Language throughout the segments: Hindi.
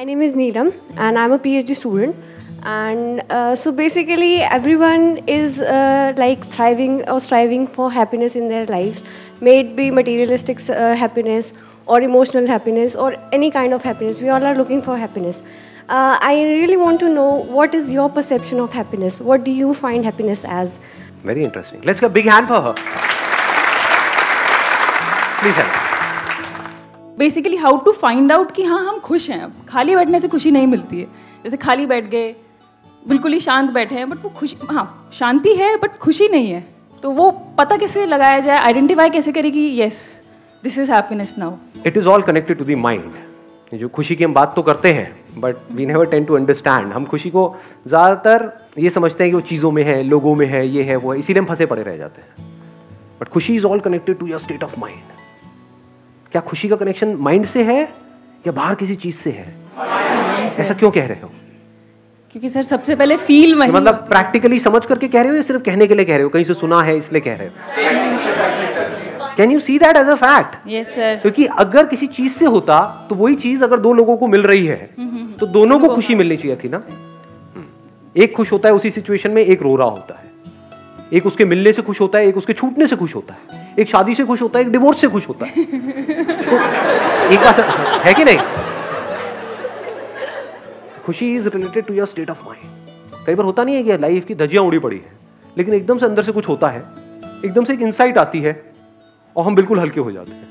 My name is Neelam, and I'm a PhD student. And uh, so basically, everyone is uh, like thriving or striving for happiness in their lives, may it be materialistic uh, happiness or emotional happiness or any kind of happiness. We all are looking for happiness. Uh, I really want to know what is your perception of happiness? What do you find happiness as? Very interesting. Let's give a big hand for her. Please help. Basically how to find out कि हाँ हम खुश हैं अब। खाली बैठने से खुशी नहीं मिलती है। जैसे खाली बैठ गए, बिल्कुल ही शांत बैठे हैं बट वो खुशी हाँ शांति है बट खुशी नहीं है। तो वो पता कैसे लगाया जाए आइडेंटिफाई कैसे करे कि yes this is happiness now it is all connected to the mind जो खुशी की हम बात तो करते हैं but we never tend to understand हम खुशी को ज़्यादातर ये समझते हैं कि वो चीज़ों में है, लोगों में है, ये है, वो है। इसीलिए हम फंसे पड़े रह जाते हैं। बट खुशी is all connected to your state of mind क्या खुशी का कनेक्शन माइंड से है या बाहर किसी चीज़ से है? ऐसा क्यों कह रहे हो? क्योंकि सर सबसे पहले फील वही मतलब प्रैक्टिकली समझ करके कह रहे हो या सिर्फ़ कहने के लिए कह रहे हो? कहीं से सुना है इसलिए कह रहे हो? Can you see that as a fact yes sir क्योंकि अगर किसी चीज़ से होता तो वही चीज़ अगर दो लोगों को मिल रही है तो दोनों को खुशी मिलनी चाहिए थी ना? एक खुश होता है उसी सिचुएशन में एक रो रहा होता है। एक उसके मिलने से खुश होता है एक उसके छूटने से खुश होता है। एक शादी से खुश होता है, एक डिवोर्स से खुश होता है। तो एक बात है कि नहीं? खुशी is related to your state of mind कई बार होता नहीं है कि लाइफ की धजियाँ उड़ी पड़ी है, लेकिन एकदम से अंदर से कुछ होता है, एकदम से एक इंसाइट आती है, और हम बिल्कुल हल्के हो जाते हैं।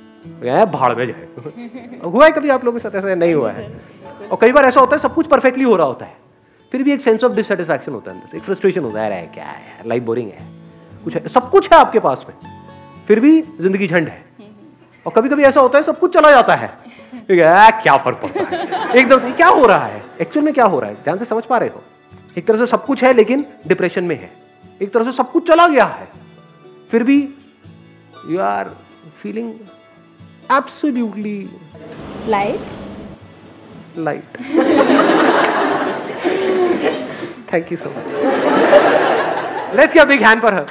भाड़ में जाए। हुआ है कभी आप लोगों के साथ ऐसा? नहीं हुआ है। और कई बार ऐसा होता है, सब कुछ परफेक्टली हो रहा होता है। फिर भी एक सेंस ऑफ़ डिससेटिस्फैक्शन होता है अंदर से, एक फ्रस्ट्रेशन होता है। क्या है? लाइफ बोरिंग है। कुछ है? सब कुछ है आपके पास में। फिर भी ज़िंदगी झंड है। और कभी कभी ऐसा होता है सब कुछ चला जाता है। क्या फ़र्क पड़ता है? एकदम से क्या हो रहा है? एक्चुअल में क्या हो रहा है? ध्यान से समझ पा रहे हो? एक तरह से सब कुछ है लेकिन डिप्रेशन में है। एक तरह से सब कुछ चला गया है। फिर भी you are feeling absolutely light light thank you so much let's give big hand for her